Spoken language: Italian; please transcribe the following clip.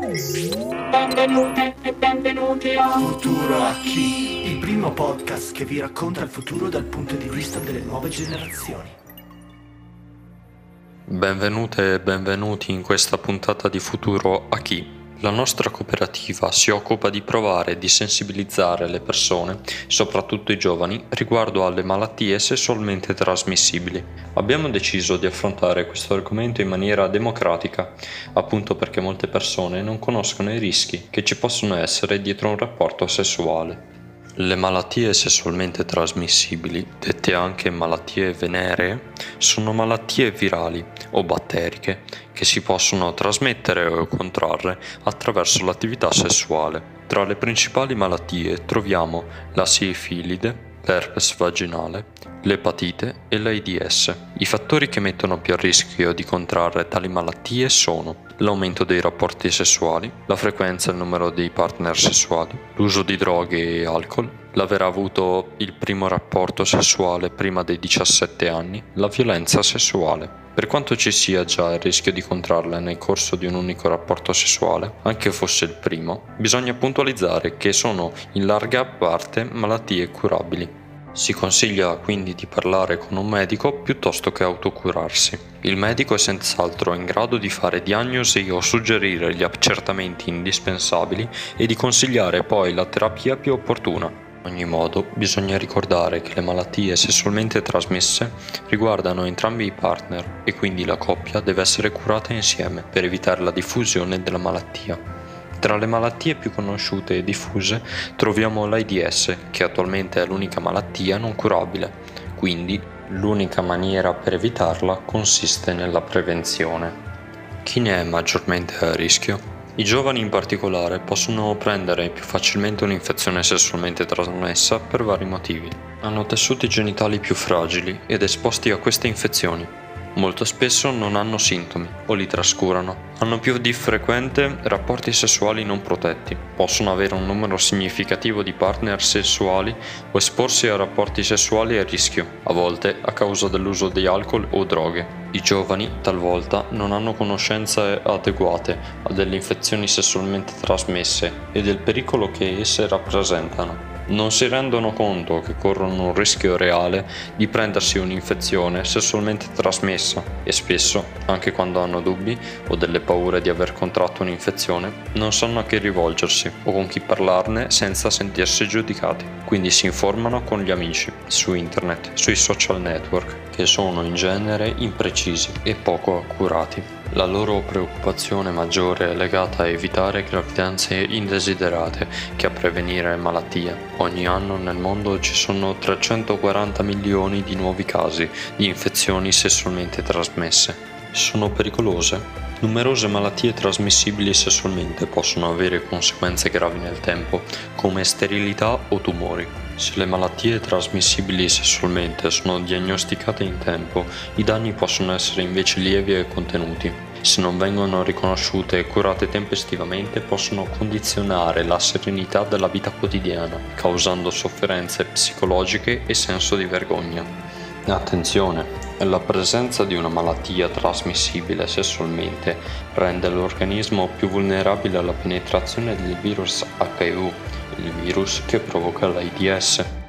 Benvenute e benvenuti a Futuro a chi? Il primo podcast che vi racconta il futuro dal punto di vista delle nuove generazioni. Benvenute e benvenuti in questa puntata di Futuro a chi? La nostra cooperativa si occupa di provare e di sensibilizzare le persone, soprattutto i giovani, riguardo alle malattie sessualmente trasmissibili. Abbiamo deciso di affrontare questo argomento in maniera democratica, appunto perché molte persone non conoscono i rischi che ci possono essere dietro un rapporto sessuale. Le malattie sessualmente trasmissibili, dette anche malattie veneree, sono malattie virali o batteriche che si possono trasmettere o contrarre attraverso l'attività sessuale. Tra le principali malattie troviamo la sifilide, l'herpes vaginale, l'epatite e l'AIDS. I fattori che mettono più a rischio di contrarre tali malattie sono l'aumento dei rapporti sessuali, la frequenza e il numero dei partner sessuali, l'uso di droghe e alcol, l'aver avuto il primo rapporto sessuale prima dei 17 anni, la violenza sessuale. Per quanto ci sia già il rischio di contrarle nel corso di un unico rapporto sessuale, anche fosse il primo, bisogna puntualizzare che sono in larga parte malattie curabili. Si consiglia quindi di parlare con un medico piuttosto che autocurarsi. Il medico è senz'altro in grado di fare diagnosi o suggerire gli accertamenti indispensabili e di consigliare poi la terapia più opportuna. In ogni modo, bisogna ricordare che le malattie sessualmente trasmesse riguardano entrambi i partner e quindi la coppia deve essere curata insieme per evitare la diffusione della malattia. Tra le malattie più conosciute e diffuse troviamo l'AIDS, che attualmente è l'unica malattia non curabile, quindi l'unica maniera per evitarla consiste nella prevenzione. Chi ne è maggiormente a rischio? I giovani in particolare possono prendere più facilmente un'infezione sessualmente trasmessa per vari motivi. Hanno tessuti genitali più fragili ed esposti a queste infezioni, Molto spesso non hanno sintomi o li trascurano. Hanno più di frequente rapporti sessuali non protetti. Possono avere un numero significativo di partner sessuali o esporsi a rapporti sessuali a rischio, a volte a causa dell'uso di alcol o droghe. I giovani talvolta non hanno conoscenze adeguate delle infezioni sessualmente trasmesse e del pericolo che esse rappresentano non si rendono conto che corrono un rischio reale di prendersi un'infezione sessualmente trasmessa e spesso, anche quando hanno dubbi o delle paure di aver contratto un'infezione, non sanno a chi rivolgersi o con chi parlarne senza sentirsi giudicati. Quindi si informano con gli amici, su internet, sui social network, che sono in genere imprecisi e poco accurati. La loro preoccupazione maggiore è legata a evitare gravidanze indesiderate che a prevenire malattie. Ogni anno nel mondo ci sono 340 milioni di nuovi casi di infezioni sessualmente trasmesse. Sono pericolose? Numerose malattie trasmissibili sessualmente possono avere conseguenze gravi nel tempo, come sterilità o tumori. Se le malattie trasmissibili sessualmente sono diagnosticate in tempo, i danni possono essere invece lievi e contenuti. Se non vengono riconosciute e curate tempestivamente, possono condizionare la serenità della vita quotidiana, causando sofferenze psicologiche e senso di vergogna. Attenzione, la presenza di una malattia trasmissibile sessualmente rende l'organismo più vulnerabile alla penetrazione del virus HIV il virus che provoca l'AIDS.